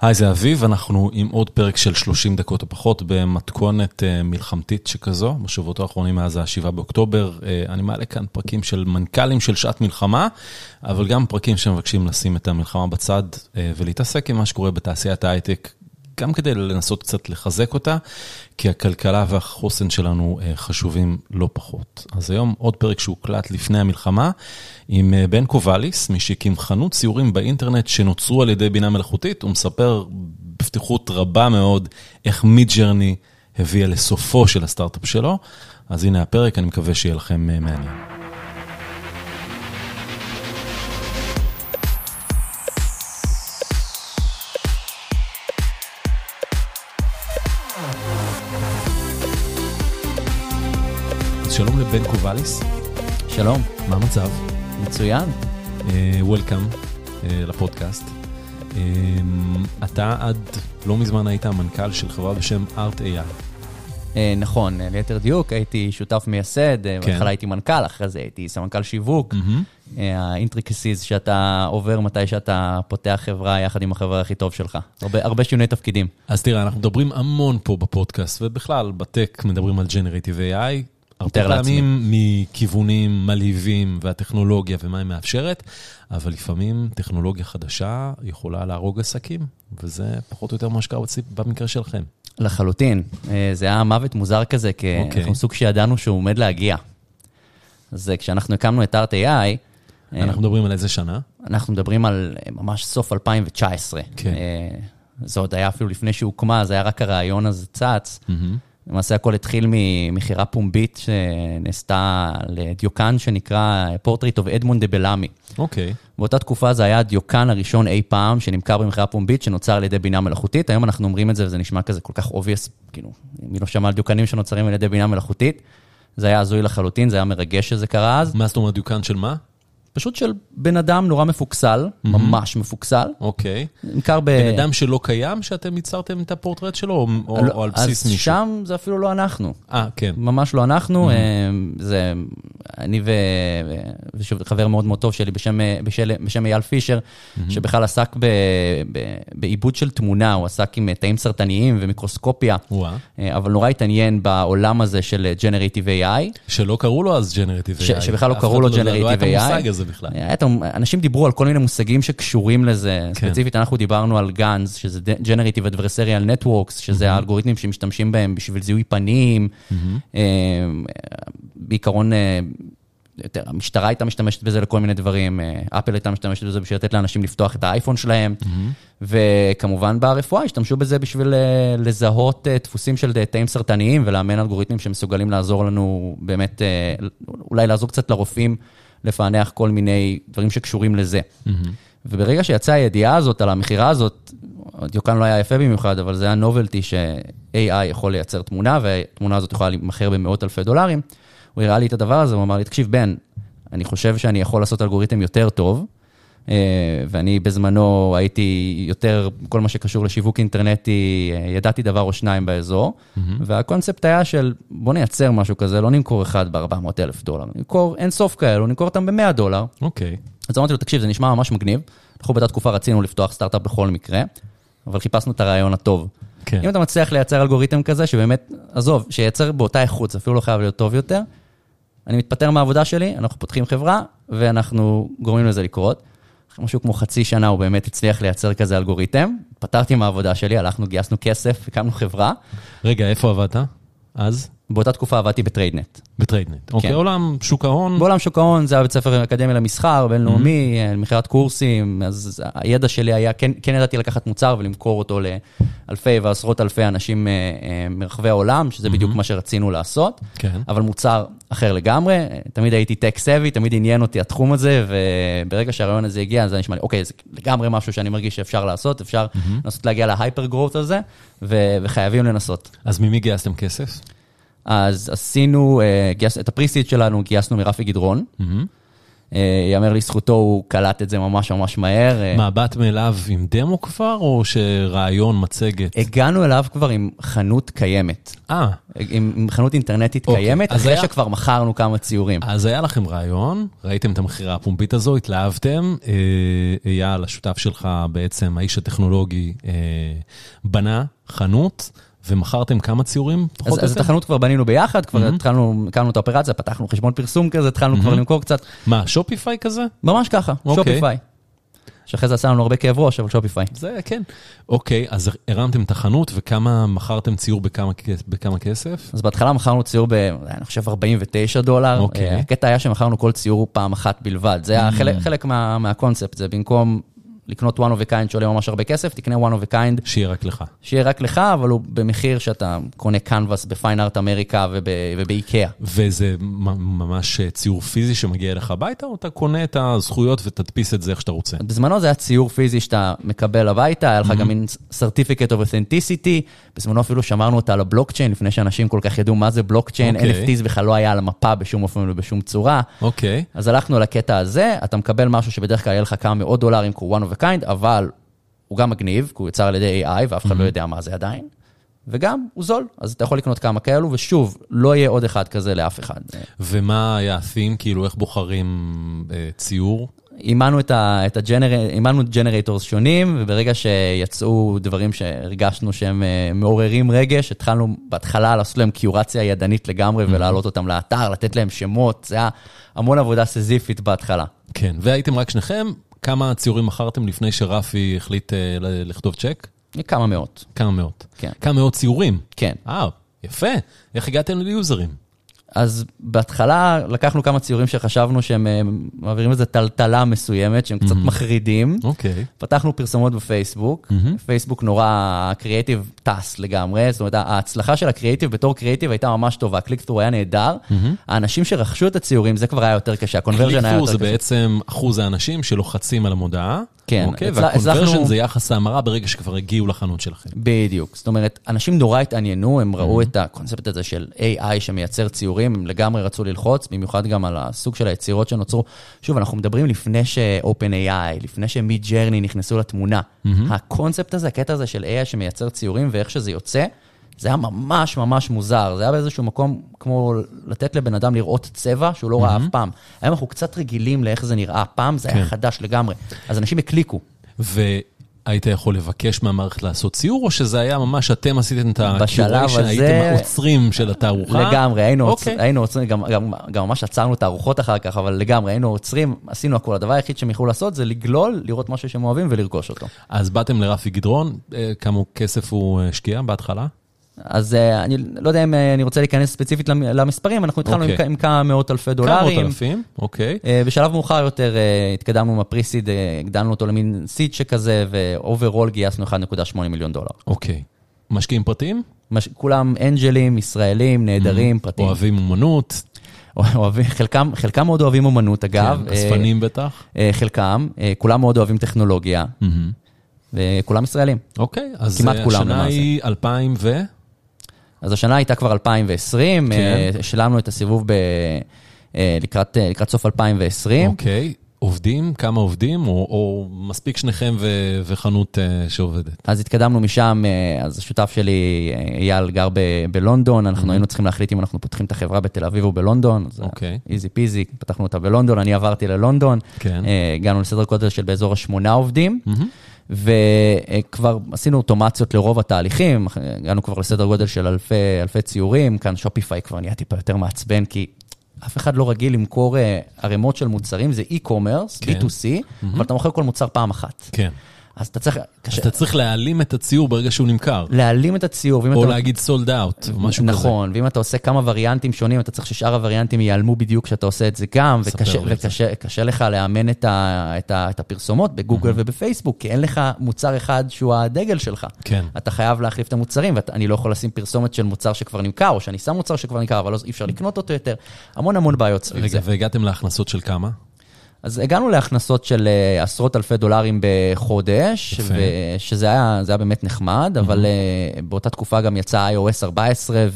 היי, זה אביב, אנחנו עם עוד פרק של 30 דקות או פחות במתכונת uh, מלחמתית שכזו, בשבועות האחרונים מאז ה-7 באוקטובר. Uh, אני מעלה כאן פרקים של מנכ"לים של שעת מלחמה, אבל גם פרקים שמבקשים לשים את המלחמה בצד uh, ולהתעסק עם מה שקורה בתעשיית ההייטק גם כדי לנסות קצת לחזק אותה, כי הכלכלה והחוסן שלנו אה, חשובים לא פחות. אז היום עוד פרק שהוקלט לפני המלחמה, עם אה, בן קובליס, מי שהקים חנות ציורים באינטרנט שנוצרו על ידי בינה מלאכותית, הוא מספר בפתיחות רבה מאוד איך מידג'רני הביאה לסופו של הסטארט-אפ שלו. אז הנה הפרק, אני מקווה שיהיה לכם אה, מעניין. שלום לבן קובליס. שלום. מה המצב? מצוין. Welcome uh, uh, לפודקאסט. Uh, אתה עד לא מזמן היית המנכ"ל של חברה בשם ArtAI. Uh, נכון, ליתר דיוק, הייתי שותף מייסד, כן. בהתחלה הייתי מנכ"ל, אחרי זה הייתי סמנכ"ל שיווק. Mm-hmm. ה intricacies שאתה עובר מתי שאתה פותח חברה יחד עם החברה הכי טוב שלך. הרבה, הרבה שינוי תפקידים. אז תראה, אנחנו מדברים המון פה בפודקאסט, ובכלל, בטק מדברים על Generative AI. הרבה פעמים מכיוונים מלהיבים והטכנולוגיה ומה היא מאפשרת, אבל לפעמים טכנולוגיה חדשה יכולה להרוג עסקים, וזה פחות או יותר מה שקרה במקרה שלכם. לחלוטין. אה, זה היה מוות מוזר כזה, כי okay. אנחנו סוג שידענו שהוא עומד להגיע. אז כשאנחנו הקמנו את ArtAI, אה, אנחנו מדברים על איזה שנה? אנחנו מדברים על אה, ממש סוף 2019. כן. זה עוד היה אפילו לפני שהוקמה, זה היה רק הרעיון הזה צץ. Mm-hmm. למעשה הכל התחיל ממכירה פומבית שנעשתה לדיוקן שנקרא Portrait of אדמונד דה בלאמי. אוקיי. באותה תקופה זה היה הדיוקן הראשון אי פעם שנמכר במכירה פומבית שנוצר על ידי בינה מלאכותית. היום אנחנו אומרים את זה וזה נשמע כזה כל כך obvious, כאילו, מי לא שמע על דיוקנים שנוצרים על ידי בינה מלאכותית. זה היה הזוי לחלוטין, זה היה מרגש שזה קרה אז. מה זאת אומרת דיוקן של מה? פשוט של בן אדם נורא מפוקסל, mm-hmm. ממש מפוקסל. אוקיי. נמכר ב... בן אדם שלא קיים, שאתם ייצרתם את הפורטרט שלו, או, לא, או על בסיס מישהו? אז שם זה אפילו לא אנחנו. אה, כן. ממש לא אנחנו. Mm-hmm. זה אני ו... ושוב, חבר מאוד מאוד טוב שלי בשם, בשל... בשם אייל פישר, mm-hmm. שבכלל עסק ב... ב... בעיבוד של תמונה, הוא עסק עם תאים סרטניים ומיקרוסקופיה. אה, אבל נורא התעניין בעולם הזה של Generative AI. שלא קראו לו אז Generative ש... AI. שבכלל לא קראו לו לא- לא Generative AI. לא היה את המושג הזה בכלל. אנשים דיברו על כל מיני מושגים שקשורים לזה. כן. ספציפית, אנחנו דיברנו על גאנז, שזה Generative Adversarial Networks, שזה mm-hmm. האלגוריתמים שמשתמשים בהם בשביל זיהוי פנים. Mm-hmm. בעיקרון, אה, יותר, המשטרה הייתה משתמשת בזה לכל מיני דברים, אפל הייתה משתמשת בזה בשביל לתת לאנשים לפתוח את האייפון שלהם, mm-hmm. וכמובן ברפואה השתמשו בזה בשביל לזהות דפוסים של תאים סרטניים ולאמן אלגוריתמים שמסוגלים לעזור לנו באמת, אולי לעזור קצת לרופאים. לפענח כל מיני דברים שקשורים לזה. Mm-hmm. וברגע שיצאה הידיעה הזאת על המכירה הזאת, דיוקן לא היה יפה במיוחד, אבל זה היה נובלטי ש-AI יכול לייצר תמונה, והתמונה הזאת יכולה להימכר במאות אלפי דולרים. הוא הראה לי את הדבר הזה, הוא אמר לי, תקשיב, בן, אני חושב שאני יכול לעשות אלגוריתם יותר טוב, ואני בזמנו הייתי יותר, כל מה שקשור לשיווק אינטרנטי, אה, ידעתי דבר או שניים באזור, mm-hmm. והקונספט היה של בוא נייצר משהו כזה, לא נמכור אחד ב-400 אלף דולר, נמכור אין סוף כאלו, נמכור אותם ב-100 דולר. אוקיי. Okay. אז אמרתי לו, תקשיב, זה נשמע ממש מגניב, אנחנו באותה תקופה רצינו לפתוח סטארט-אפ בכל מקרה, אבל חיפשנו את הרעיון הטוב. כן. אם אתה מצליח לייצר אלגוריתם כזה, שבאמת, עזוב, שייצר באותה איכות, זה אפילו לא חייב להיות טוב יותר, אני מתפטר מהעבודה שלי, אנחנו פותחים חברה, ואנחנו גורמים לזה לקרות. משהו כמו חצי שנה הוא באמת הצליח לייצר כזה אלגוריתם. פוטרתי מהעבודה שלי, הלכנו, גייסנו כסף, הקמנו חברה. רגע, איפה עבדת אז? באותה תקופה עבדתי בטריידנט. בטריידנט, אוקיי, כן. עולם שוק ההון. בעולם שוק ההון, זה היה בית ספר אקדמי למסחר, בינלאומי, mm-hmm. מכירת קורסים, אז הידע שלי היה, כן, כן ידעתי לקחת מוצר ולמכור אותו לאלפי ועשרות אלפי אנשים אה, אה, מרחבי העולם, שזה mm-hmm. בדיוק מה שרצינו לעשות, כן. אבל מוצר אחר לגמרי, תמיד הייתי טק סבי, תמיד עניין אותי התחום הזה, וברגע שהרעיון הזה הגיע, אז אני נשמע לי, אוקיי, זה לגמרי משהו שאני מרגיש שאפשר לעשות, אפשר mm-hmm. לנסות להגיע להייפר גרוט הזה, וחייבים לנסות. אז ממי גייסתם כסף? אז עשינו, uh, גייס, את הפריסיט שלנו גייסנו מרפי גדרון. Mm-hmm. יאמר לזכותו, הוא קלט את זה ממש ממש מהר. אה, מה, באת מאליו עם דמו כבר, או שרעיון, מצגת? הגענו אליו כבר עם חנות קיימת. אה. עם, עם חנות אינטרנטית אוקיי, קיימת, אחרי היה... שכבר מכרנו כמה ציורים. אז היה לכם רעיון, ראיתם את המכירה הפומבית הזו, התלהבתם, אה, אייל, השותף שלך בעצם, האיש הטכנולוגי, אה, בנה חנות. ומכרתם כמה ציורים? אז, אז את החנות כבר בנינו ביחד, כבר mm-hmm. התחלנו, הקמנו את האופרציה, פתחנו חשבון פרסום כזה, התחלנו mm-hmm. כבר למכור קצת. מה, שופיפיי כזה? ממש ככה, okay. שופיפיי. שאחרי זה עשה לנו הרבה כאב ראש, אבל שופיפיי. זה כן. אוקיי, אז הרמתם את החנות, וכמה מכרתם ציור בכמה, בכמה כסף? אז בהתחלה מכרנו ציור ב, אני חושב, 49 דולר. אוקיי. הקטע היה שמכרנו כל ציור פעם אחת בלבד. זה היה mm. חלק, חלק מה, מהקונספט, זה במקום לקנות one of a kind שעולה ממש הרבה כסף, תקנה one of a kind. שיהיה רק לך. שיהיה רק לך, אבל הוא במחיר שאתה קונה קנבס בפיין ארט אמריקה ובאיקאה. וזה ממש ציור פיזי שמגיע אליך הביתה, או אתה קונה את הזכויות ותדפיס את זה איך שאתה רוצה? בזמנו זה היה ציור פיזי שאתה מקבל הביתה, היה לך גם מין certificate of authenticity, בזמנו אפילו שמרנו אותה על הבלוקצ'יין, לפני שאנשים כל כך ידעו מה זה בלוקצ'יין, okay. NFTs בכלל לא היה על המפה בשום אופן ובשום צורה. אוקיי. Okay. אז הלכנו לקטע הזה, אתה מקבל משהו שבדרך כלל יהיה לך כמה מאות דולרים, one of a kind, אבל הוא גם מגניב, כי הוא יוצר על ידי AI ואף אחד mm-hmm. לא יודע מה זה עדיין. וגם הוא זול, אז אתה יכול לקנות כמה כאלו, ושוב, לא יהיה עוד אחד כזה לאף אחד. ומה היה ה-theme, כאילו איך בוחרים אה, ציור? אימנו את ה, את הג'נר... אימנו ג'נרטורס שונים, וברגע שיצאו דברים שהרגשנו שהם אה, מעוררים רגש, התחלנו בהתחלה לעשות להם קיורציה ידנית לגמרי mm-hmm. ולהעלות אותם לאתר, לתת להם שמות, זה היה המון עבודה סזיפית בהתחלה. כן, והייתם רק שניכם, כמה ציורים מכרתם לפני שרפי החליט אה, לכתוב צ'ק? כמה מאות. כמה מאות. כן. כמה מאות ציורים? כן. אה, יפה. איך הגעתם ליוזרים? אז בהתחלה לקחנו כמה ציורים שחשבנו שהם אה, מעבירים איזו טלטלה מסוימת, שהם קצת mm-hmm. מחרידים. אוקיי. Okay. פתחנו פרסומות בפייסבוק, mm-hmm. פייסבוק נורא, creative test לגמרי, זאת אומרת, ההצלחה של הקריאיטיב בתור קריאיטיב הייתה ממש טובה, click-through היה נהדר. Mm-hmm. האנשים שרכשו את הציורים, זה כבר היה יותר קשה, ה conversion היה יותר קשה. click-through זה בעצם אחוז האנשים שלוחצים על המודעה. כן. אוקיי, וה conversion זה יחס ההמרה ברגע שכבר הגיעו לחנות שלכם. בדיוק. זאת אומרת, אנשים נורא התעניינו, הם ראו את הקונספט הזה של AI שמייצר ציורים, הם לגמרי רצו ללחוץ, במיוחד גם על הסוג של היצירות שנוצרו. שוב, אנחנו מדברים לפני ש-OpenAI, לפני ש-Mid Journey נכנסו לתמונה. הקונספט הזה, הקטע הזה של AI שמייצר ציורים ואיך שזה יוצא, זה היה ממש ממש מוזר, זה היה באיזשהו מקום כמו לתת לבן אדם לראות צבע שהוא לא ראה אף פעם. היום אנחנו קצת רגילים לאיך זה נראה, פעם זה היה כן. חדש לגמרי, אז אנשים הקליקו. והיית יכול לבקש מהמערכת לעשות ציור, או שזה היה ממש אתם עשיתם את הקיוריישן, הייתם האוצרים של התערוכה? לגמרי, היינו, אוקיי. עוצ... היינו עוצרים, גם, גם, גם ממש עצרנו תערוכות אחר כך, אבל לגמרי, היינו עוצרים, עשינו הכול. הדבר היחיד שהם יכלו לעשות זה לגלול, לראות משהו שהם אוהבים ולרכוש אותו. אז באתם לרפי גדרון, אה, כמה כסף הוא השקיע בהתחלה? אז uh, אני לא יודע אם uh, אני רוצה להיכנס ספציפית למספרים, אנחנו התחלנו okay. עם, אוקיי. עם כמה מאות אלפי דולרים. כמה מאות אלפים, אוקיי. Okay. Uh, בשלב מאוחר יותר התקדמנו עם ה pre-seed, הגדלנו אותו למין seed שכזה, ו overall גייסנו 1.8 מיליון דולר. אוקיי. Okay. משקיעים פרטיים? מש... כולם אנג'לים, ישראלים, נהדרים, mm-hmm. פרטיים. אוהבים אומנות. אוהבים, חלקם, חלקם מאוד אוהבים אומנות, אגב. כן, אספנים בטח. חלקם, כולם מאוד אוהבים טכנולוגיה, mm-hmm. וכולם ישראלים. אוקיי, אז השנה היא 2000 ו... אז השנה הייתה כבר 2020, כן. השלמנו את הסיבוב ב... לקראת, לקראת סוף 2020. אוקיי. עובדים? כמה עובדים? או, או מספיק שניכם ו, וחנות uh, שעובדת? אז התקדמנו משם, uh, אז השותף שלי, אייל, גר ב, בלונדון, אנחנו mm-hmm. היינו צריכים להחליט אם אנחנו פותחים את החברה בתל אביב או בלונדון. אוקיי. איזי פיזי, פתחנו אותה בלונדון, אני עברתי ללונדון. כן. Uh, הגענו לסדר גודל של באזור השמונה עובדים. Mm-hmm. וכבר עשינו אוטומציות לרוב התהליכים, הגענו כבר לסדר גודל של אלפי, אלפי ציורים, כאן שופיפיי כבר נהיה טיפה יותר מעצבן, כי אף אחד לא רגיל למכור אה, ערימות של מוצרים, זה e-commerce, כן. B2C, mm-hmm. אבל אתה מוכר כל מוצר פעם אחת. כן. אז אתה צריך... אז אתה צריך להעלים את הציור ברגע שהוא נמכר. להעלים את הציור. או אתה... להגיד סולד אאוט, או משהו נכון, כזה. נכון, ואם אתה עושה כמה וריאנטים שונים, אתה צריך ששאר הווריאנטים ייעלמו בדיוק כשאתה עושה את זה גם, וקשה, וקשה וקשה לך לאמן את, ה, את, ה, את הפרסומות בגוגל mm-hmm. ובפייסבוק, כי אין לך מוצר אחד שהוא הדגל שלך. כן. אתה חייב להחליף את המוצרים, ואני לא יכול לשים פרסומת של מוצר שכבר נמכר, או שאני שם מוצר שכבר נמכר, אבל לא, אי אפשר לקנות אותו יותר. המון המון בעיות סביב זה. רגע, והגעתם להכנסות של כמה? אז הגענו להכנסות של uh, עשרות אלפי דולרים בחודש, שזה היה, היה באמת נחמד. אבל uh, באותה תקופה גם יצא iOS 14,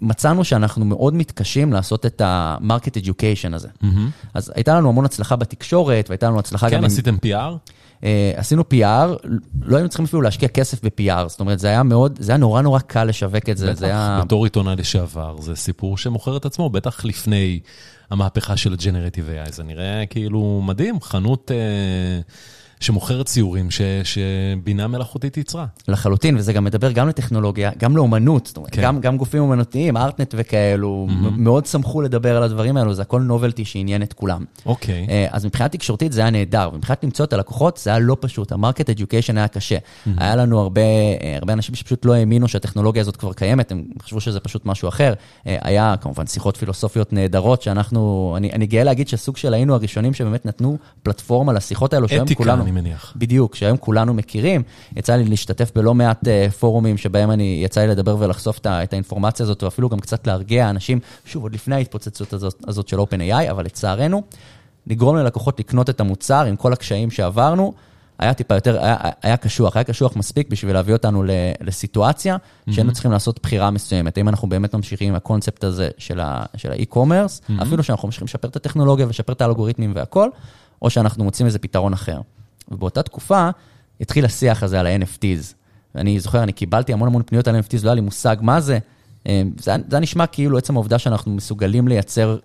מצאנו שאנחנו מאוד מתקשים לעשות את ה-market education הזה. Mm-hmm. אז הייתה לנו המון הצלחה בתקשורת, והייתה לנו הצלחה כן, גם... כן, עשיתם PR? Uh, עשינו PR, לא היינו צריכים אפילו להשקיע כסף ב-PR, זאת אומרת, זה היה מאוד, זה היה נורא נורא קל לשווק את זה. בטח, זה היה... בתור עיתונאי לשעבר, זה סיפור שמוכר את עצמו, בטח לפני המהפכה של ה-Generative AI, זה נראה כאילו מדהים, חנות... Uh... שמוכרת ציורים ש, שבינה מלאכותית ייצרה. לחלוטין, וזה גם מדבר גם לטכנולוגיה, גם לאומנות, זאת אומרת, כן. גם, גם גופים אומנותיים, ארטנט וכאלו, mm-hmm. מאוד שמחו לדבר על הדברים האלו, זה הכל נובלטי שעניין את כולם. אוקיי. Okay. אה, אז מבחינה תקשורתית זה היה נהדר, ומבחינת למצוא את הלקוחות זה היה לא פשוט, המרקט אדיוקיישן היה קשה. Mm-hmm. היה לנו הרבה, אה, הרבה אנשים שפשוט לא האמינו שהטכנולוגיה הזאת כבר קיימת, הם חשבו שזה פשוט משהו אחר. אה, היה כמובן שיחות פילוסופיות נהדרות, שאנחנו, אני, אני גאה להגיד שסוג של היינו הראשונים שבאמת נתנו פלטפורמה לשיחות האלו, שהיום כולנו... אני מניח. בדיוק, שהיום כולנו מכירים. יצא לי להשתתף בלא מעט uh, פורומים שבהם אני, יצא לי לדבר ולחשוף את האינפורמציה הזאת, ואפילו גם קצת להרגיע אנשים, שוב, עוד לפני ההתפוצצות הזאת, הזאת של OpenAI, אבל לצערנו, לגרום ללקוחות לקנות את המוצר עם כל הקשיים שעברנו, היה טיפה יותר, היה, היה קשוח, היה קשוח מספיק בשביל להביא אותנו לסיטואציה mm-hmm. שהיינו צריכים לעשות בחירה מסוימת. האם אנחנו באמת ממשיכים עם הקונספט הזה של האי-קומרס, mm-hmm. אפילו שאנחנו ממשיכים לשפר את הטכנולוגיה ולשפר את האלגוריתמים והכל, או שאנחנו מוצאים איזה פתרון אחר. ובאותה תקופה התחיל השיח הזה על ה-NFTs. ואני זוכר, אני קיבלתי המון המון פניות על NFTs, לא היה לי מושג מה זה. אה, זה, זה היה נשמע כאילו עצם העובדה שאנחנו מסוגלים לייצר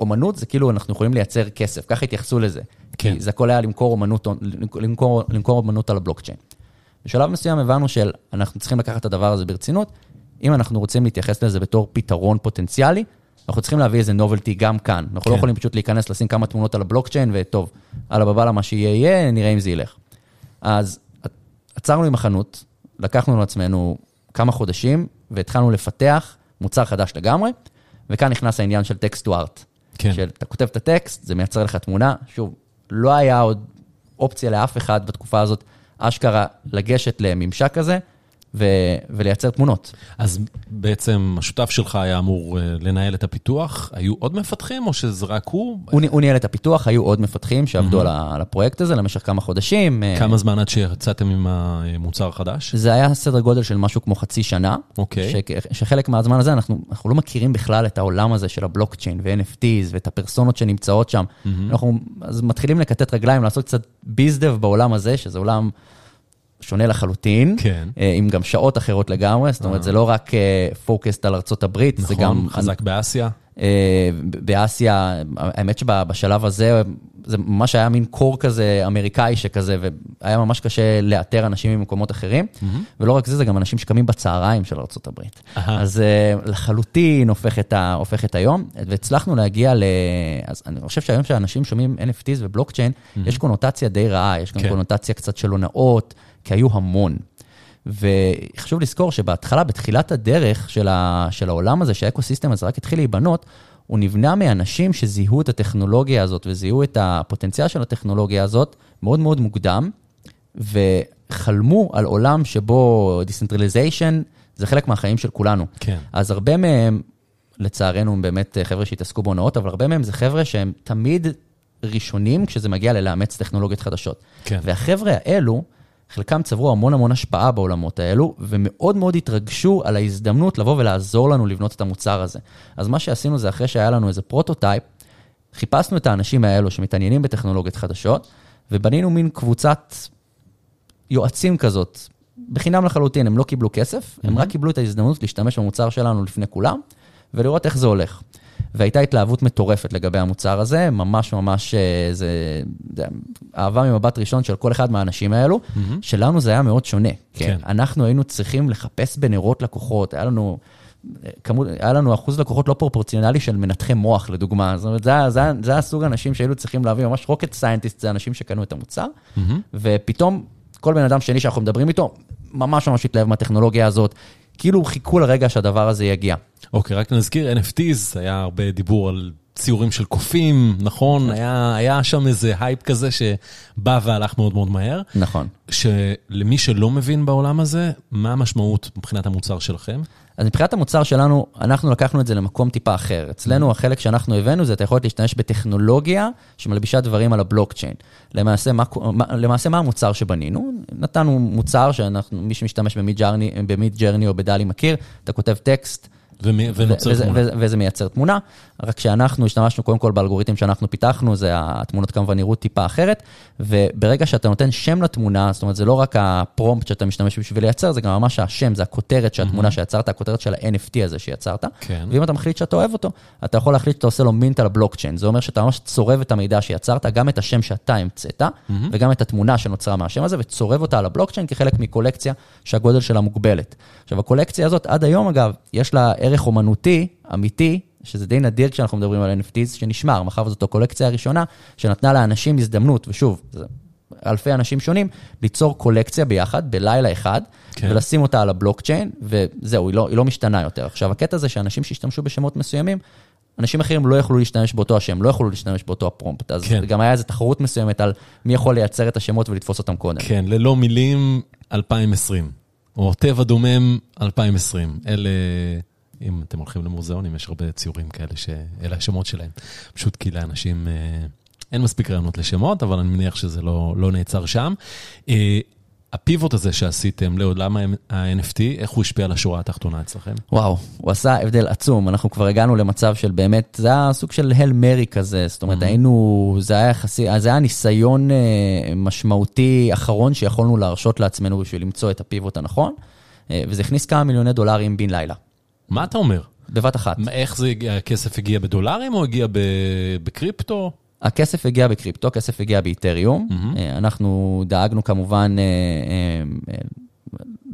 אומנות, זה כאילו אנחנו יכולים לייצר כסף, ככה התייחסו לזה. כן. כי זה הכל היה למכור אומנות, למכור, למכור אומנות על הבלוקצ'יין. בשלב מסוים הבנו שאנחנו צריכים לקחת את הדבר הזה ברצינות. אם אנחנו רוצים להתייחס לזה בתור פתרון פוטנציאלי, אנחנו צריכים להביא איזה נובלטי גם כאן. אנחנו לא כן. לא יכולים פשוט להיכנס, לשים כמה תמונות על הבלוקצ'יין, וטוב, על הבבלה מה שיהיה יהיה, נראה אם זה ילך. אז עצרנו עם החנות, לקחנו לעצמנו כמה חודשים, והתחלנו לפתח מוצר חדש לגמרי, וכאן נכנס העניין של טקסט טו ארט. כן. שאתה כותב את הטקסט, זה מייצר לך תמונה. שוב, לא היה עוד אופציה לאף אחד בתקופה הזאת, אשכרה לגשת לממשק כזה, ו- ולייצר תמונות. אז בעצם השותף שלך היה אמור אה, לנהל את הפיתוח, היו עוד מפתחים או שזה רק הוא? הוא, הוא ניהל את הפיתוח, היו עוד מפתחים שעבדו mm-hmm. על הפרויקט הזה למשך כמה חודשים. אה, כמה זמן עד שיצאתם עם המוצר החדש? זה היה סדר גודל של משהו כמו חצי שנה. אוקיי. Okay. ש- שחלק מהזמן הזה אנחנו, אנחנו לא מכירים בכלל את העולם הזה של הבלוקצ'יין ו-NFTs ואת הפרסונות שנמצאות שם. Mm-hmm. אנחנו אז מתחילים לקטט רגליים, לעשות קצת ביזדב בעולם הזה, שזה עולם... שונה לחלוטין, כן. אה, עם גם שעות אחרות לגמרי, זאת אומרת, זה לא רק פוקסט אה, על הברית, נכון, זה גם... חזק באסיה. אה, באסיה, האמת שבשלב הזה, זה ממש היה מין קור כזה אמריקאי שכזה, והיה ממש קשה לאתר אנשים ממקומות אחרים. Mm-hmm. ולא רק זה, זה גם אנשים שקמים בצהריים של ארה"ב. Uh-huh. אז לחלוטין הופך את, ה, הופך את היום, והצלחנו להגיע ל... אז אני חושב שהיום כשאנשים שומעים NFTs ובלוקצ'יין, mm-hmm. יש קונוטציה די רעה, יש גם כן. קונוטציה קצת של הונאות. כי היו המון. וחשוב לזכור שבהתחלה, בתחילת הדרך של, ה, של העולם הזה, שה ecosystem הזה רק התחיל להיבנות, הוא נבנה מאנשים שזיהו את הטכנולוגיה הזאת וזיהו את הפוטנציאל של הטכנולוגיה הזאת מאוד מאוד מוקדם, וחלמו על עולם שבו decentralization זה חלק מהחיים של כולנו. כן. אז הרבה מהם, לצערנו, הם באמת חבר'ה שהתעסקו בהונאות, אבל הרבה מהם זה חבר'ה שהם תמיד ראשונים כשזה מגיע ללאמץ טכנולוגיות חדשות. כן. והחבר'ה האלו, חלקם צברו המון המון השפעה בעולמות האלו, ומאוד מאוד התרגשו על ההזדמנות לבוא ולעזור לנו לבנות את המוצר הזה. אז מה שעשינו זה אחרי שהיה לנו איזה prototype, חיפשנו את האנשים האלו שמתעניינים בטכנולוגיות חדשות, ובנינו מין קבוצת יועצים כזאת, בחינם לחלוטין, הם לא קיבלו כסף, mm-hmm. הם רק קיבלו את ההזדמנות להשתמש במוצר שלנו לפני כולם, ולראות איך זה הולך. והייתה התלהבות מטורפת לגבי המוצר הזה, ממש ממש, אה, זה, זה אהבה ממבט ראשון של כל אחד מהאנשים האלו, mm-hmm. שלנו זה היה מאוד שונה. כן. כן. אנחנו היינו צריכים לחפש בנרות לקוחות, היה לנו... כמות, היה לנו אחוז לקוחות לא פרופורציונלי של מנתחי מוח, לדוגמה. זאת אומרת, זה, זה, זה הסוג האנשים שהיינו צריכים להביא, ממש rocket scientist, זה אנשים שקנו את המוצר, mm-hmm. ופתאום כל בן אדם שני שאנחנו מדברים איתו, ממש ממש התלהב מהטכנולוגיה הזאת, כאילו חיכו לרגע שהדבר הזה יגיע. אוקיי, רק נזכיר, NFTs, היה הרבה דיבור על ציורים של קופים, נכון? היה, היה שם איזה הייפ כזה שבא והלך מאוד מאוד מהר. נכון. שלמי שלא מבין בעולם הזה, מה המשמעות מבחינת המוצר שלכם? אז מבחינת המוצר שלנו, אנחנו לקחנו את זה למקום טיפה אחר. אצלנו mm-hmm. החלק שאנחנו הבאנו זה את היכולת להשתמש בטכנולוגיה שמלבישה דברים על הבלוקצ'יין. למעשה, מה, למעשה, מה המוצר שבנינו? נתנו מוצר שמי שמשתמש במיד ג'רני או בדלי מכיר, אתה כותב טקסט, ונוצר וזה, תמונה. וזה, וזה מייצר תמונה, רק שאנחנו השתמשנו קודם כל באלגוריתם שאנחנו פיתחנו, זה התמונות כמובן נראו טיפה אחרת, וברגע שאתה נותן שם לתמונה, זאת אומרת זה לא רק הפרומפט שאתה משתמש בשביל לייצר, זה גם ממש השם, זה הכותרת של התמונה שיצרת, הכותרת של ה-NFT הזה שיצרת, כן. ואם אתה מחליט שאתה אוהב אותו, אתה יכול להחליט שאתה עושה לו מינט על הבלוקצ'יין, זה אומר שאתה ממש צורב את המידע שיצרת, גם את השם שאתה המצאת, וגם את התמונה שנוצרה מהשם הזה, וצורב אותה על הבלוקצ'יין כחלק מקולקציה שהגודל שלה מוגבלת. עכשיו, הקולקציה הזאת, עד היום אגב, יש לה ערך אומנותי, אמיתי, שזה די נדיר כשאנחנו מדברים על NFTs, שנשמר, מאחר וזאת הקולקציה הראשונה, שנתנה לאנשים הזדמנות, ושוב, אלפי אנשים שונים, ליצור קולקציה ביחד, בלילה אחד, כן. ולשים אותה על הבלוקצ'יין, וזהו, היא לא, היא לא משתנה יותר. עכשיו, הקטע זה שאנשים שהשתמשו בשמות מסוימים, אנשים אחרים לא יכלו להשתמש באותו השם, לא יכלו להשתמש באותו הפרומפט. אז. כן. גם היה איזו תחרות מסוימת על מי יכול לייצר את השמות ולתפוס אותם קודם. כן, ללא מילים 2020, או טבע דומם 2020. אלה, אם אתם הולכים למוזיאונים, יש הרבה ציורים כאלה שאלה השמות שלהם. פשוט כי לאנשים אה, אין מספיק רעיונות לשמות, אבל אני מניח שזה לא, לא נעצר שם. אה, הפיבוט הזה שעשיתם לעולם ה-NFT, איך הוא השפיע על השורה התחתונה אצלכם? וואו, הוא עשה הבדל עצום. אנחנו כבר הגענו למצב של באמת, זה היה סוג של הל מרי כזה, זאת אומרת, היינו, זה היה יחסי, זה היה ניסיון אה, משמעותי אחרון שיכולנו להרשות לעצמנו בשביל למצוא את הפיבוט הנכון, וזה הכניס כמה מיליוני דולרים בן לילה, מה אתה אומר? בבת אחת. איך זה הגיע? הכסף הגיע בדולרים או הגיע בקריפטו? הכסף הגיע בקריפטו, הכסף הגיע באיתריום. אה, אנחנו דאגנו כמובן אה, אה,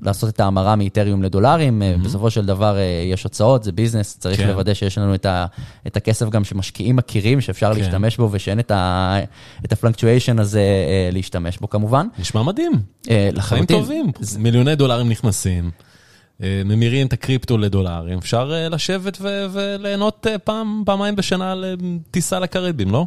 לעשות את ההמרה מאיתריום לדולרים. אה, בסופו של דבר יש הוצאות, זה business, צריך כן. לוודא שיש לנו את, ה, את הכסף גם שמשקיעים מכירים, שאפשר כן. להשתמש בו ושאין את, ה, את ה fluctuation הזה להשתמש בו כמובן. נשמע מדהים. אה, חיים לחלוטין. טובים, מיליוני דולרים נכנסים, ממירים את הקריפטו לדולרים, אפשר אה, לשבת וליהנות אה, פעם, פעמיים בשנה לטיסה לקריבים, לא?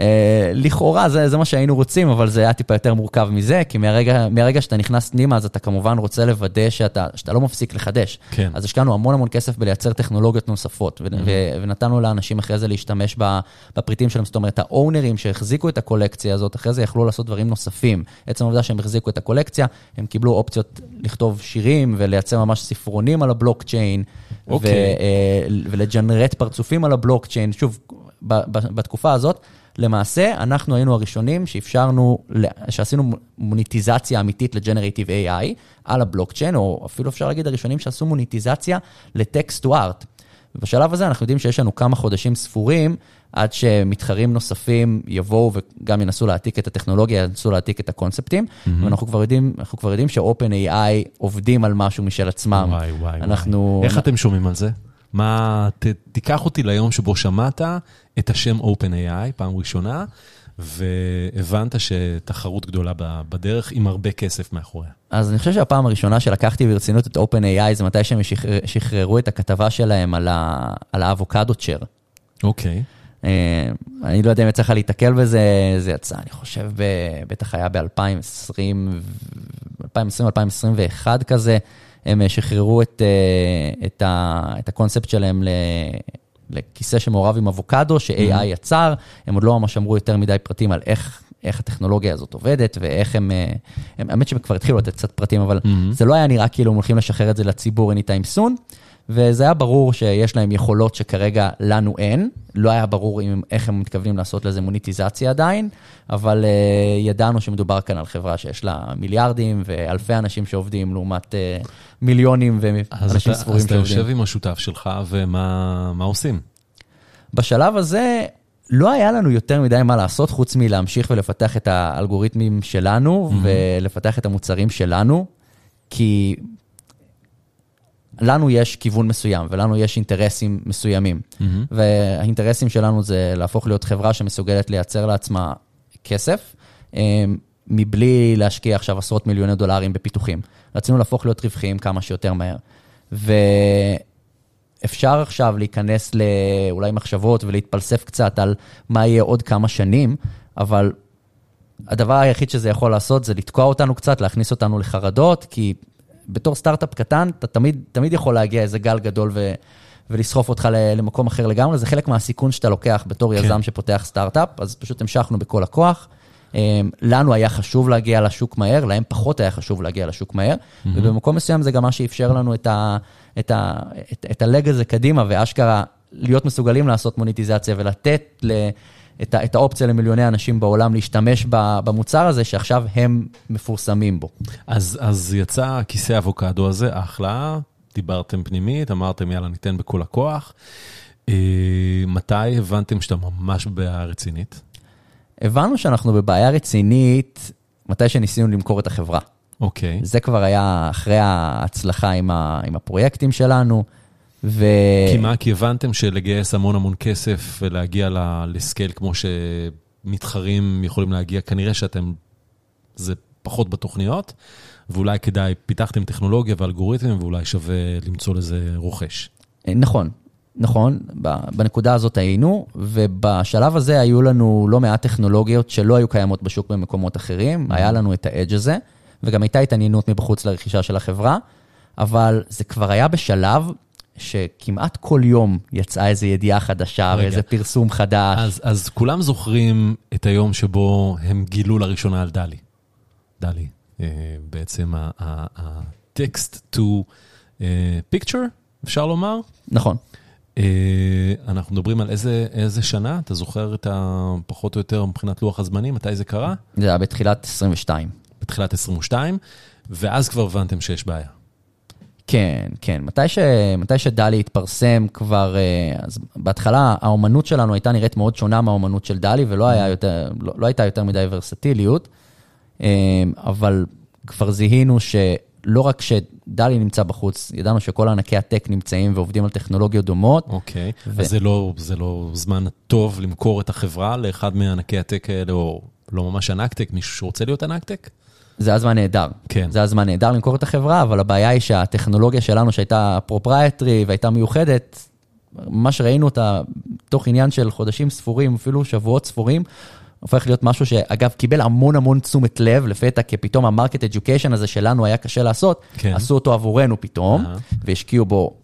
אה, לכאורה זה, זה מה שהיינו רוצים, אבל זה היה טיפה יותר מורכב מזה, כי מהרגע, מהרגע שאתה נכנס פנימה, אז אתה כמובן רוצה לוודא שאתה, שאתה לא מפסיק לחדש. כן. אז השקענו המון המון כסף בלייצר טכנולוגיות נוספות, ו- ו- ונתנו לאנשים אחרי זה להשתמש בפריטים שלהם, זאת אומרת, האונרים שהחזיקו את הקולקציה הזאת, אחרי זה יכלו לעשות דברים נוספים. עצם העובדה שהם החזיקו את הקולקציה, הם קיבלו אופציות לכתוב שירים ולייצר ממש ספרונים על הבלוקצ'יין, אוקיי. ו- אה, ולג'נרט פרצופים על הבלוקצ'יין. שוב, ב- ב- בתקופה הזאת, למעשה, אנחנו היינו הראשונים שאפשרנו, שעשינו מוניטיזציה אמיתית לג'נרטיב AI על הבלוקצ'יין, או אפילו אפשר להגיד הראשונים שעשו מוניטיזציה לטקסט טו ארט. ובשלב הזה אנחנו יודעים שיש לנו כמה חודשים ספורים עד שמתחרים נוספים יבואו וגם ינסו להעתיק את הטכנולוגיה, ינסו להעתיק את הקונספטים, mm-hmm. ואנחנו כבר יודעים, אנחנו כבר יודעים ש-OpenAI עובדים על משהו משל עצמם. וואי, וואי, אנחנו... וואי. איך אתם שומעים על זה? מה, ת, תיקח אותי ליום שבו שמעת את השם OpenAI פעם ראשונה, והבנת שתחרות גדולה בדרך עם הרבה כסף מאחוריה. אז אני חושב שהפעם הראשונה שלקחתי ברצינות את OpenAI זה מתי שהם שחרר, שחררו את הכתבה שלהם על, ה, על האבוקדו צ'ר. אוקיי. אה, אני לא יודע אם יצא לך להיתקל בזה, זה יצא, אני חושב, ב, בטח היה ב-2020, 2020-2021 כזה, הם אה, שחררו את, אה, את, ה, את הקונספט שלהם ל... לכיסא שמעורב עם אבוקדו, ש-AI יצר, הם עוד לא ממש אמרו יותר מדי פרטים על איך, איך הטכנולוגיה הזאת עובדת, ואיך הם, אה, הם, האמת שהם כבר התחילו לתת קצת פרטים, אבל זה לא היה נראה כאילו הם הולכים לשחרר את זה לציבור anytime soon, וזה היה ברור שיש להם יכולות שכרגע לנו אין, לא היה ברור אם, איך הם מתכוונים לעשות לזה מוניטיזציה עדיין, אבל uh, ידענו שמדובר כאן על חברה שיש לה מיליארדים ואלפי אנשים שעובדים, לעומת uh, מיליונים ואנשים ספורים אז אתה שעובדים. יושב עם השותף שלך, ומה מה עושים? בשלב הזה לא היה לנו יותר מדי מה לעשות, חוץ מלהמשיך ולפתח את האלגוריתמים שלנו Mm-hmm. ולפתח את המוצרים שלנו, כי לנו יש כיוון מסוים ולנו יש אינטרסים מסוימים. Mm-hmm. והאינטרסים שלנו זה להפוך להיות חברה שמסוגלת לייצר לעצמה כסף, אה, מבלי להשקיע עכשיו עשרות מיליוני דולרים בפיתוחים. רצינו להפוך להיות רווחיים כמה שיותר מהר. ואפשר עכשיו להיכנס לאולי מחשבות ולהתפלסף קצת על מה יהיה עוד כמה שנים, אבל הדבר היחיד שזה יכול לעשות זה לתקוע אותנו קצת, להכניס אותנו לחרדות, כי בתור סטארט-אפ קטן, אתה תמיד, תמיד יכול להגיע איזה גל גדול ו, ולסחוף אותך למקום אחר לגמרי, זה חלק מהסיכון שאתה לוקח בתור כן. יזם שפותח סטארט-אפ, אז פשוט המשכנו בכל הכוח. לנו היה חשוב להגיע לשוק מהר, להם פחות היה חשוב להגיע לשוק מהר, mm-hmm. ובמקום מסוים זה גם מה שאפשר לנו את, ה, את, ה, את, את הלג הזה קדימה, ואשכרה להיות מסוגלים לעשות מוניטיזציה ולתת ל... את, את האופציה למיליוני אנשים בעולם להשתמש במוצר הזה, שעכשיו הם מפורסמים בו. אז, אז יצא כיסא אבוקדו הזה, אחלה, דיברתם פנימית, אמרתם יאללה ניתן בכל הכוח. אה, מתי הבנתם שאתה ממש בבעיה רצינית? הבנו שאנחנו בבעיה רצינית מתי שניסינו למכור את החברה. אוקיי. זה כבר היה אחרי ההצלחה עם, ה, עם הפרויקטים שלנו. ו... כי מה? כי הבנתם שלגייס המון המון כסף ולהגיע לסקייל כמו שמתחרים יכולים להגיע, כנראה שאתם, זה פחות בתוכניות, ואולי כדאי, פיתחתם טכנולוגיה ואלגוריתמים, ואולי שווה למצוא לזה רוכש. נכון, נכון, בנקודה הזאת היינו, ובשלב הזה היו לנו לא מעט טכנולוגיות שלא היו קיימות בשוק במקומות אחרים, mm-hmm. היה לנו את האדג' הזה, וגם הייתה התעניינות מבחוץ לרכישה של החברה, אבל זה כבר היה בשלב שכמעט כל יום יצאה איזו ידיעה חדשה רגע. ואיזה פרסום חדש. אז, אז כולם זוכרים את היום שבו הם גילו לראשונה על דלי. דלי, אה, בעצם ה-text to אה, picture, אפשר לומר? נכון. אה, אנחנו מדברים על איזה, איזה שנה? אתה זוכר את ה... פחות או יותר מבחינת לוח הזמנים? מתי זה קרה? זה היה בתחילת 22. בתחילת 22, ואז כבר הבנתם שיש בעיה. כן, כן. מתי, ש... מתי שדלי התפרסם כבר, אה, אז בהתחלה האומנות שלנו הייתה נראית מאוד שונה מהאומנות של דלי, ולא היה יותר, לא, לא הייתה יותר מדי ורסטיליות, אה, אבל כבר זיהינו שלא רק שדלי נמצא בחוץ, ידענו שכל ענקי הטק נמצאים ועובדים על טכנולוגיות דומות. אוקיי, ו... אז זה לא, זה לא זמן טוב למכור את החברה לאחד מענקי הטק האלה, או לא ממש ענק טק, מישהו שרוצה להיות ענק טק? זה הזמן נהדר. כן. זה הזמן נהדר למכור את החברה, אבל הבעיה היא שהטכנולוגיה שלנו, שהייתה proprietary והייתה מיוחדת, מה שראינו אותה תוך עניין של חודשים ספורים, אפילו שבועות ספורים, הופך להיות משהו שאגב קיבל המון המון תשומת לב לפתע, כי פתאום ה market education הזה שלנו היה קשה לעשות, כן. עשו אותו עבורנו פתאום, uh-huh. והשקיעו בו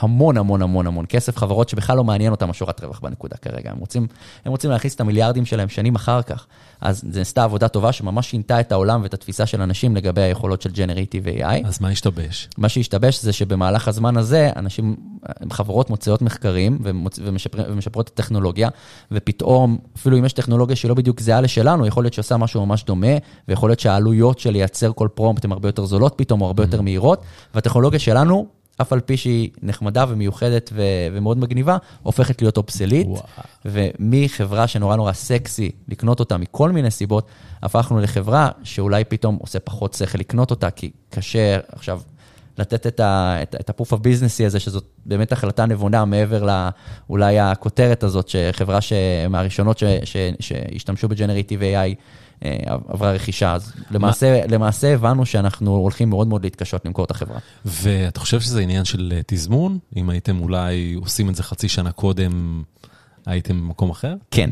המון המון המון המון כסף, חברות שבכלל לא מעניין אותם השורת רווח בנקודה כרגע, הם רוצים, הם רוצים להכניס את המיליארדים שלהם שנים אחר כך. אז זו נעשתה עבודה טובה שממש שינתה את העולם ואת התפיסה של אנשים לגבי היכולות של Generative AI. אז מה השתבש? מה שהשתבש זה שבמהלך הזמן הזה, אנשים, חברות מוציאות מחקרים ומוצ... ומשפר... ומשפרות את הטכנולוגיה, ופתאום, אפילו אם יש טכנולוגיה שהיא לא בדיוק זהה לשלנו, יכול להיות שעושה משהו ממש דומה, ויכול להיות שהעלויות של לייצר כל פרומפט הן הרבה יותר זולות פתאום, או הרבה יותר. מהירות, והטכנולוגיה שלנו אף על פי שהיא נחמדה ומיוחדת ו- ומאוד מגניבה, הופכת להיות אובסלית. ומחברה שנורא נורא סקסי לקנות אותה מכל מיני סיבות, הפכנו לחברה שאולי פתאום עושה פחות שכל לקנות אותה, כי קשה עכשיו לתת את, ה- את, את הפוף הביזנסי הזה, שזאת באמת החלטה נבונה מעבר לאולי הכותרת הזאת, שחברה מהראשונות שהשתמשו בג'נרטיב AI, אה, עברה רכישה. אז למעשה, למעשה הבנו שאנחנו הולכים מאוד מאוד להתקשות למכור את החברה. ואתה חושב שזה עניין של אה, תזמון? אם הייתם אולי עושים את זה חצי שנה קודם, הייתם במקום אחר? כן.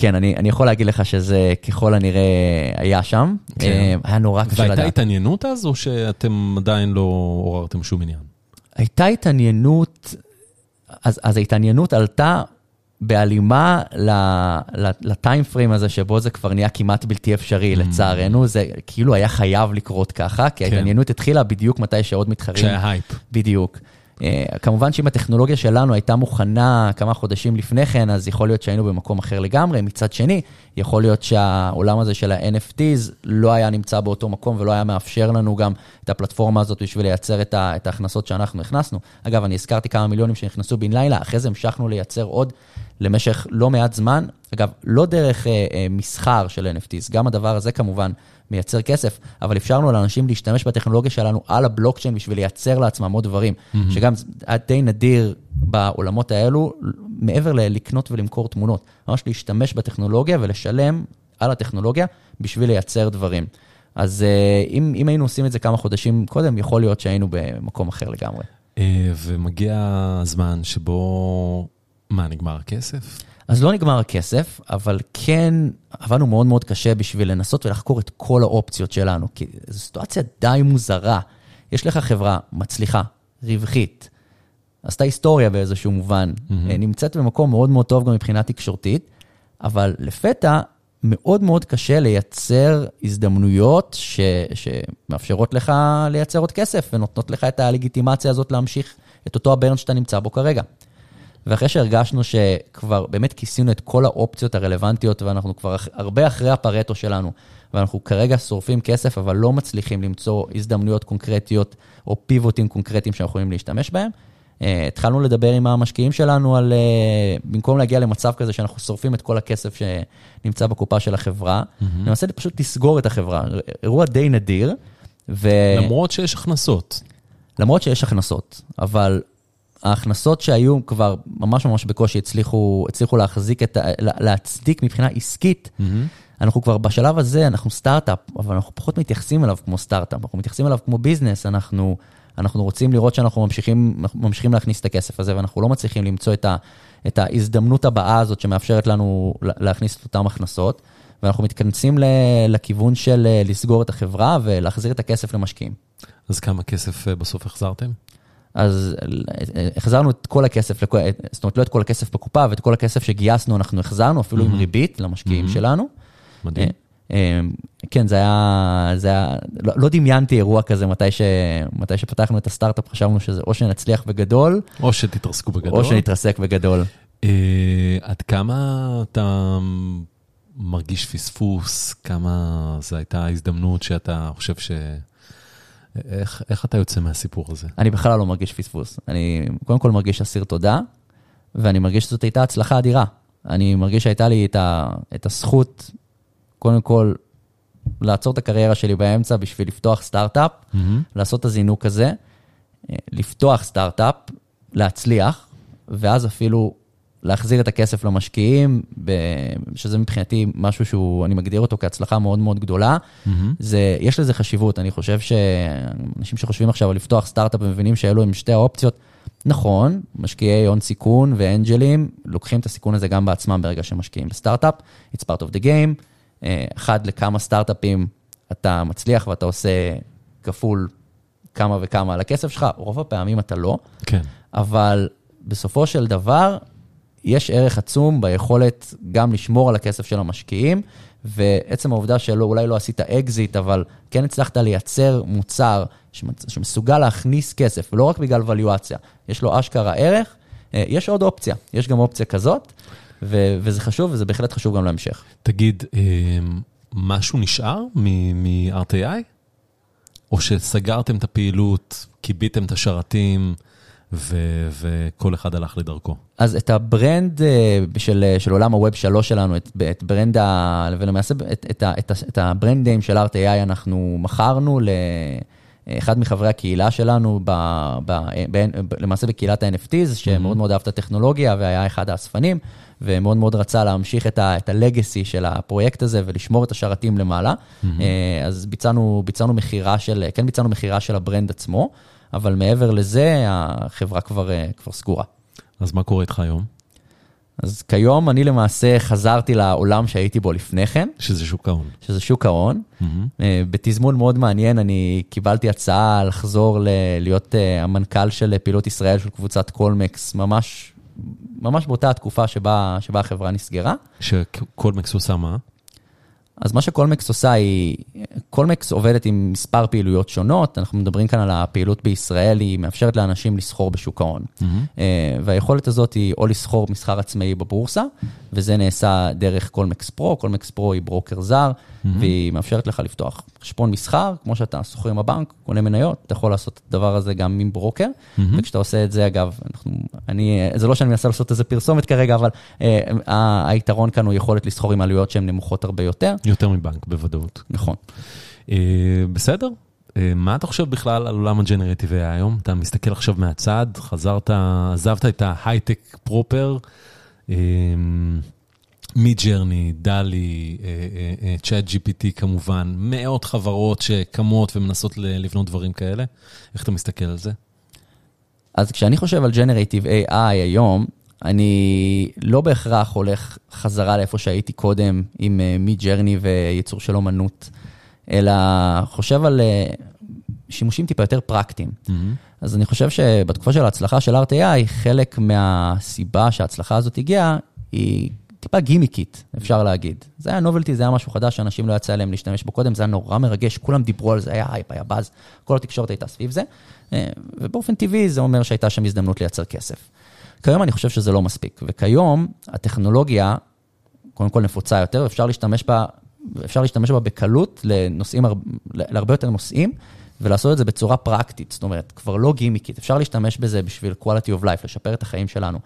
כן, אני, אני יכול להגיד לך שזה ככל הנראה היה שם. כן. אה, היה נורא קשה לדעת. והייתה התעניינות אז, או שאתם עדיין לא עוררתם שום עניין? הייתה התעניינות, אז, אז ההתעניינות עלתה בהלימה ל time frame הזה, שבו זה כבר נהיה כמעט בלתי אפשרי, mm. לצערנו, זה כאילו היה חייב לקרות ככה, כי כן. ההתעניינות התחילה בדיוק מתי שעוד מתחרים. כשהיה הייפ. בדיוק. Uh, כמובן שאם הטכנולוגיה שלנו הייתה מוכנה כמה חודשים לפני כן, אז יכול להיות שהיינו במקום אחר לגמרי. מצד שני, יכול להיות שהעולם הזה של ה-NFTs לא היה נמצא באותו מקום ולא היה מאפשר לנו גם את הפלטפורמה הזאת בשביל לייצר את, את ההכנסות שאנחנו הכנסנו. אגב, אני הזכרתי כמה מיליונים שנכנסו בן לילה, אחרי זה המשכנו לייצר עוד למשך לא מעט זמן. אגב, לא דרך אה, אה, מסחר של NFTs, גם הדבר הזה כמובן מייצר כסף, אבל אפשרנו לאנשים להשתמש בטכנולוגיה שלנו על הבלוקצ'יין בשביל לייצר לעצמם עוד דברים, mm-hmm. שגם היה די נדיר בעולמות האלו, מעבר ללקנות ולמכור תמונות, ממש להשתמש בטכנולוגיה ולשלם על הטכנולוגיה בשביל לייצר דברים. אז אה, אם, אם היינו עושים את זה כמה חודשים קודם, יכול להיות שהיינו במקום אחר לגמרי. אה, ומגיע הזמן שבו מה, נגמר הכסף? אז לא נגמר הכסף, אבל כן עבדנו מאוד מאוד קשה בשביל לנסות ולחקור את כל האופציות שלנו, כי זו סיטואציה די מוזרה. יש לך חברה מצליחה, רווחית, עשתה היסטוריה באיזשהו מובן, mm-hmm. נמצאת במקום מאוד מאוד טוב גם מבחינה תקשורתית, אבל לפתע מאוד מאוד קשה לייצר הזדמנויות ש, שמאפשרות לך לייצר עוד כסף ונותנות לך את הלגיטימציה הזאת להמשיך את אותו הברן שאתה נמצא בו כרגע. ואחרי שהרגשנו שכבר באמת כיסינו את כל האופציות הרלוונטיות ואנחנו כבר הרבה אחרי הפרטו שלנו, ואנחנו כרגע שורפים כסף, אבל לא מצליחים למצוא הזדמנויות קונקרטיות או פיבוטים קונקרטיים שאנחנו יכולים להשתמש בהם, Uh, התחלנו לדבר עם המשקיעים שלנו על, uh, במקום להגיע למצב כזה שאנחנו שורפים את כל הכסף שנמצא בקופה של החברה, mm-hmm. למעשה פשוט לסגור את החברה. אירוע די נדיר. ו... למרות שיש הכנסות. למרות שיש הכנסות, אבל ההכנסות שהיו כבר ממש ממש בקושי הצליחו, הצליחו להחזיק את, להצדיק מבחינה עסקית. Mm-hmm. אנחנו כבר בשלב הזה, אנחנו סטארט-אפ, אבל אנחנו פחות מתייחסים אליו כמו סטארט-אפ, אנחנו מתייחסים אליו כמו ביזנס, אנחנו... אנחנו רוצים לראות שאנחנו ממשיכים, ממשיכים להכניס את הכסף הזה, ואנחנו לא מצליחים למצוא את, ה, את ההזדמנות הבאה הזאת שמאפשרת לנו להכניס את אותן הכנסות, ואנחנו מתכנסים לכיוון של אה, לסגור את החברה ולהחזיר את הכסף למשקיעים. אז כמה כסף אה, בסוף החזרתם? אז אה, החזרנו את כל הכסף, זאת אומרת, לא את כל הכסף בקופה, ואת כל הכסף שגייסנו אנחנו החזרנו, אפילו mm-hmm. עם ריבית למשקיעים mm-hmm. שלנו. מדהים. כן, זה היה, זה היה, לא, לא דמיינתי אירוע כזה מתי, ש, מתי שפתחנו את הסטארט-אפ, חשבנו שזה או שנצליח בגדול, או שתתרסקו בגדול, או שנתרסק בגדול. אה, עד כמה אתה מרגיש פספוס, כמה זו הייתה הזדמנות שאתה חושב ש... איך, איך אתה יוצא מהסיפור הזה? אני בכלל לא מרגיש פספוס. אני קודם כל מרגיש אסיר תודה, ואני מרגיש שזאת הייתה הצלחה אדירה. אני מרגיש שהייתה לי את, ה, את הזכות קודם כל, לעצור את הקריירה שלי באמצע בשביל לפתוח סטארט-אפ, mm-hmm. לעשות את הזינוק הזה, אה, לפתוח סטארט-אפ, להצליח, ואז אפילו להחזיר את הכסף למשקיעים, שזה מבחינתי משהו שהוא, אני מגדיר אותו כהצלחה מאוד מאוד גדולה. Mm-hmm. זה, יש לזה חשיבות, אני חושב שאנשים שחושבים עכשיו על לפתוח סטארט-אפ ומבינים שאלו הם שתי האופציות, נכון, משקיעי הון סיכון ואנג'לים לוקחים את הסיכון הזה גם בעצמם ברגע שהם משקיעים בסטארט-אפ, it's part of the game. אה, אחד לכמה סטארט-אפים אתה מצליח ואתה עושה כפול כמה וכמה על הכסף שלך, רוב הפעמים אתה לא. כן. אבל בסופו של דבר, יש ערך עצום ביכולת גם לשמור על הכסף של המשקיעים, ועצם העובדה שאולי לא עשית אקזיט, אבל כן הצלחת לייצר מוצר שמסוגל להכניס כסף, לא רק בגלל valuation-ציה, יש לו אשכרה ערך, אה, יש עוד אופציה, יש גם אופציה כזאת, ו- וזה חשוב, וזה בהחלט חשוב גם להמשך. תגיד, אמ, משהו נשאר מ-RTI? או שסגרתם את הפעילות, כיביתם את השרתים, וכל אחד הלך לדרכו? אז את ה brand אה, של, של עולם ה web 3 שלנו, את, את brand ה... ולמעשה את, את, את, את הברנדים של RTI אנחנו מכרנו ל... אחד מחברי הקהילה שלנו, ב, ב, ב, ב, למעשה בקהילת ה-NFTs, שמאוד מאוד אהב את הטכנולוגיה והיה אחד האספנים, ומאוד מאוד רצה להמשיך את ה-legacy של הפרויקט הזה ולשמור את השרתים למעלה. Mm-hmm. אז ביצענו, ביצענו מכירה של, כן ביצענו מכירה של ה brand עצמו, אבל מעבר לזה, החברה כבר, אה, כבר סגורה. אז מה קורה איתך היום? אז כיום אני למעשה חזרתי לעולם שהייתי בו לפני כן. שזה שוק ההון. שזה שוק ההון. Mm-hmm. בתזמון מאוד מעניין, אני קיבלתי הצעה לחזור ל- להיות המנכ"ל של פעילות ישראל של קבוצת קולמקס, ממש ממש באותה התקופה שבה, שבה החברה נסגרה. שקולמקס עושה מה? אז מה שקולמקס עושה היא, קולמקס עובדת עם מספר פעילויות שונות, אנחנו מדברים כאן על הפעילות בישראל, היא מאפשרת לאנשים לסחור בשוק ההון. Mm-hmm. והיכולת הזאת היא או לסחור מסחר עצמאי בבורסה, וזה נעשה דרך קולמקס פרו, קולמקס פרו היא ברוקר זר, mm-hmm. והיא מאפשרת לך לפתוח חשבון מסחר, כמו שאתה סוחר עם הבנק, קונה מניות, אתה יכול לעשות את הדבר הזה גם עם ברוקר, mm-hmm. וכשאתה עושה את זה, אגב, אנחנו, אני, זה לא שאני מנסה לעשות איזה פרסומת כרגע, אבל אה, היתרון כאן הוא יכולת לסחור עם עלויות שהן נמוכות הרבה יותר. יותר מבנק, בוודאות. נכון. אה, בסדר. אה, מה אתה חושב בכלל על עולם הג'נרטיב AI היום? אתה מסתכל עכשיו מהצד, חזרת, עזבת את ההייטק פרופר, מידג'רני, דלי, צ'אט GPT כמובן, מאות חברות שקמות ומנסות לבנות דברים כאלה. איך אתה מסתכל על זה? אז כשאני חושב על ג'נרטיב AI היום, אני לא בהכרח הולך חזרה לאיפה שהייתי קודם עם Midjourney וייצור של אומנות, אלא חושב על אה, שימושים טיפה יותר פרקטיים. Mm-hmm. אז אני חושב שבתקופה של ההצלחה של RTI, חלק מהסיבה שההצלחה הזאת הגיעה, היא טיפה גימיקית, אפשר להגיד. זה היה novelty, זה היה משהו חדש שאנשים לא יצא להם להשתמש בו קודם, זה היה נורא מרגש, כולם דיברו על זה, היה הייפ, היה באז, כל התקשורת הייתה סביב זה, אה, ובאופן טבעי זה אומר שהייתה שם הזדמנות לייצר כסף. כיום אני חושב שזה לא מספיק, וכיום הטכנולוגיה, קודם כל נפוצה יותר, אפשר להשתמש בה, אפשר להשתמש בה בקלות לנושאים, להרבה יותר נושאים. ולעשות את זה בצורה פרקטית, זאת אומרת, כבר לא גימיקית, אפשר להשתמש בזה בשביל quality of life, לשפר את החיים שלנו.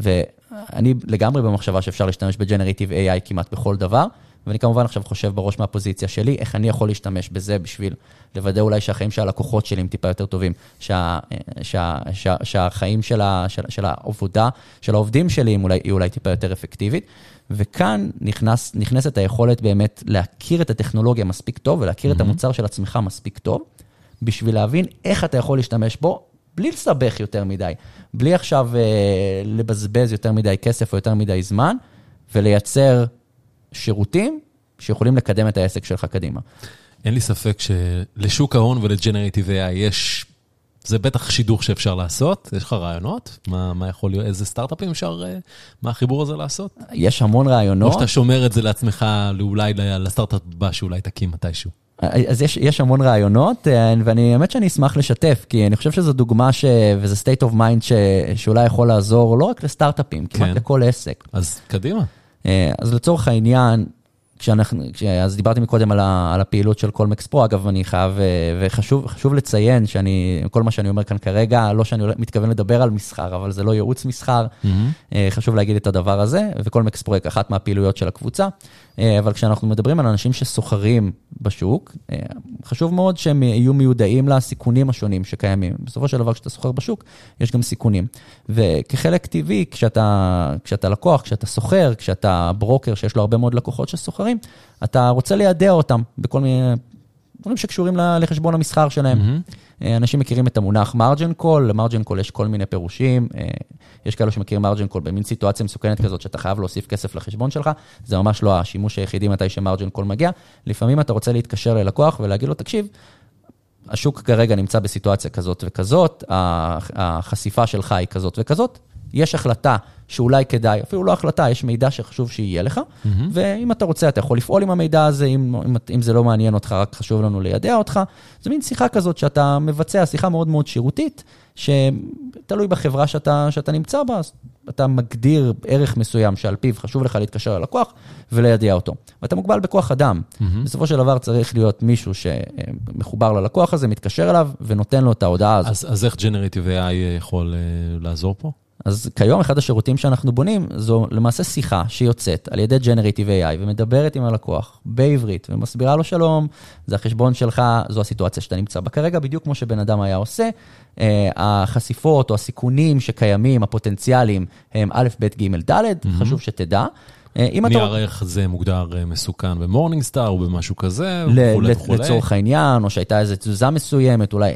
ואני לגמרי במחשבה שאפשר להשתמש ב-Generative AI כמעט בכל דבר, ואני כמובן עכשיו חושב בראש מהפוזיציה שלי, איך אני יכול להשתמש בזה בשביל לוודא אולי שהחיים של הלקוחות שלי הם טיפה יותר טובים, שה, שה, שה, שהחיים של, ה, של, של העבודה, של העובדים שלי אולי, היא אולי טיפה יותר אפקטיבית. וכאן נכנס, נכנסת היכולת באמת להכיר את הטכנולוגיה מספיק טוב ולהכיר mm-hmm. את המוצר של עצמך מספיק טוב, בשביל להבין איך אתה יכול להשתמש בו, בלי לסבך יותר מדי, בלי עכשיו אה, לבזבז יותר מדי כסף או יותר מדי זמן, ולייצר שירותים שיכולים לקדם את העסק שלך קדימה. אין לי ספק שלשוק ההון ולג'נרטיב AI יש, זה בטח שידוך שאפשר לעשות. יש לך רעיונות? מה, מה יכול להיות, איזה סטארט-אפים אפשר אה, מהחיבור הזה לעשות? יש המון רעיונות. או שאתה שומר את זה לעצמך אולי לסטארט-אפ הבא שאולי תקים מתישהו. אז יש, יש המון רעיונות, אה, ואני, האמת שאני אשמח לשתף, כי אני חושב שזו דוגמה ש... וזה state of mind ש... שאולי יכול לעזור לא רק לסטארט-אפים, כמעט כן. לכל עסק. אז קדימה. אה, אז לצורך העניין, כשאנחנו, אז דיברתי מקודם על, ה, על הפעילות של קולמקס פרו, אגב, אני חייב, אה, וחשוב לציין שאני, כל מה שאני אומר כאן כרגע, לא שאני מתכוון לדבר על מסחר, אבל זה לא ייעוץ מסחר, mm-hmm. חשוב להגיד את הדבר הזה, וקולמקס פרו היא אחת מהפעילויות של הקבוצה. אה, אבל כשאנחנו מדברים על אנשים שסוחרים בשוק, אה, חשוב מאוד שהם יהיו מיודעים לסיכונים השונים שקיימים. בסופו של דבר, כשאתה סוחר בשוק, יש גם סיכונים. וכחלק טבעי, כשאתה, כשאתה לקוח, כשאתה סוחר, כשאתה ברוקר שיש לו הרבה מאוד לקוחות שסוחרים, אתה רוצה לידע אותם בכל מיני דברים שקשורים לחשבון המסחר שלהם. Mm-hmm. אנשים מכירים את המונח margin call, ל margin call יש כל מיני פירושים. אה, יש כאלו שמכירים margin call במין סיטואציה מסוכנת כזאת, שאתה חייב להוסיף כסף לחשבון שלך, זה ממש לא השימוש היחידי מתי ש margin call מגיע. לפעמים אתה רוצה להתקשר ללקוח ולהגיד לו, תקשיב, השוק כרגע נמצא בסיטואציה כזאת וכזאת, החשיפה שלך היא כזאת וכזאת, יש החלטה שאולי כדאי, אפילו לא החלטה, יש מידע שחשוב שיהיה לך, mm-hmm. ואם אתה רוצה, אתה יכול לפעול עם המידע הזה, אם, אם, אם זה לא מעניין אותך, רק חשוב לנו לידע אותך. זו מין שיחה כזאת שאתה מבצע, שיחה מאוד מאוד שירותית, שתלוי בחברה שאתה, שאתה נמצא בה, אתה מגדיר ערך מסוים שעל פיו חשוב לך להתקשר ללקוח ולידע אותו. ואתה מוגבל בכוח אדם. Mm-hmm. בסופו של דבר צריך להיות מישהו שמחובר ללקוח הזה, מתקשר אליו ונותן לו את ההודעה הזאת. אז, אז איך Generative AI יכול uh, לעזור פה? אז כיום אחד השירותים שאנחנו בונים זו למעשה שיחה שיוצאת על ידי Generative AI ומדברת עם הלקוח בעברית ומסבירה לו שלום, זה החשבון שלך, זו הסיטואציה שאתה נמצא בה כרגע, בדיוק כמו שבן אדם היה עושה. אה, החשיפות או הסיכונים שקיימים, הפוטנציאליים, הם א', ב', ג', ד'. חשוב שתדע. אה, אם אתה... נראה איך זה מוגדר אה, מסוכן ב Morningstar או במשהו כזה, וכולי וכולי. לצורך העניין, או שהייתה איזו תזוזה מסוימת, אולי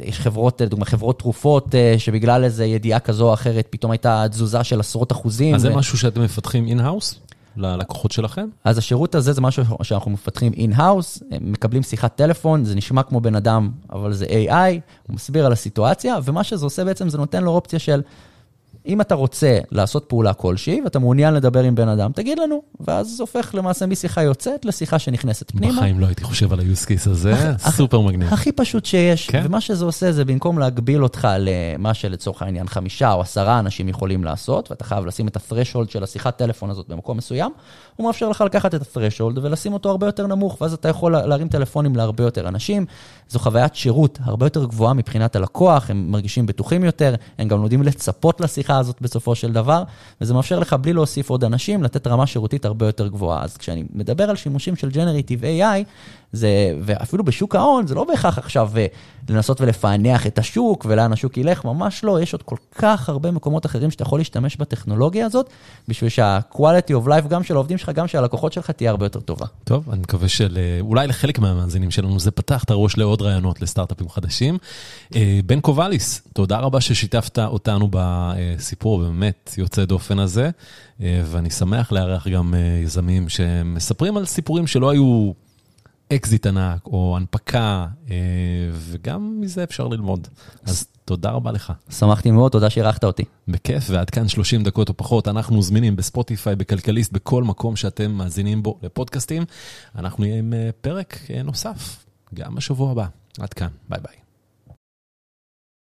יש חברות, לדוגמה חברות תרופות, אה, שבגלל איזו ידיעה כזו או אחרת, פתאום הייתה תזוזה של עשרות אחוזים. אז זה משהו שאתם מפתחים in-house? ללקוחות שלכם? אז השירות הזה זה משהו שאנחנו מפתחים in-house, מקבלים שיחת טלפון, זה נשמע כמו בן אדם, אבל זה AI, הוא מסביר על הסיטואציה, ומה שזה עושה בעצם, זה נותן לו אופציה של... אם אתה רוצה לעשות פעולה כלשהי ואתה מעוניין לדבר עם בן אדם, תגיד לנו, ואז זה הופך למעשה משיחה יוצאת לשיחה שנכנסת פנימה. בחיים לא הייתי חושב על ה-use case הזה, סופר מגניב. הכי פשוט שיש, כן? ומה שזה עושה זה במקום להגביל אותך למה שלצורך העניין חמישה או עשרה אנשים יכולים לעשות, ואתה חייב לשים את ה-threshold של השיחת טלפון הזאת במקום מסוים, הוא מאפשר לך לקחת את ה-threshold ולשים אותו הרבה יותר נמוך, ואז אתה יכול להרים טלפונים להרבה יותר אנשים. זו חוויית שירות הרבה יותר גבוהה מבחינת הלקוח, הם מרגישים בטוחים יותר, הם גם לומדים לצפות לשיחה הזאת בסופו של דבר, וזה מאפשר לך בלי להוסיף עוד אנשים, לתת רמה שירותית הרבה יותר גבוהה. אז כשאני מדבר על שימושים של Generative AI, זה, ואפילו בשוק ההון, זה לא בהכרח עכשיו אה, לנסות ולפענח את השוק ולאן השוק ילך, ממש לא, יש עוד כל כך הרבה מקומות אחרים שאתה יכול להשתמש בטכנולוגיה הזאת, בשביל שה-quality of life גם של העובדים שלך, גם של הלקוחות שלך, תהיה הרבה יותר טובה. טוב, אני מקווה שאולי לחלק מהמאזינים שלנו זה פתח את הראש לעוד רעיונות לסטארט-אפים חדשים. אה, בן קובליס, תודה רבה ששיתפת אותנו בסיפור באמת יוצא דופן הזה, אה, ואני שמח לארח גם יזמים שמספרים על סיפורים שלא היו... אקזיט ענק או הנפקה, וגם מזה אפשר ללמוד. אז תודה רבה לך. שמחתי מאוד, תודה שאירחת אותי. בכיף, ועד כאן 30 דקות או פחות, אנחנו זמינים בספוטיפיי, בכלכליסט, בכל מקום שאתם מאזינים בו לפודקאסטים. אנחנו נהיה עם פרק נוסף, גם בשבוע הבא. עד כאן, ביי ביי.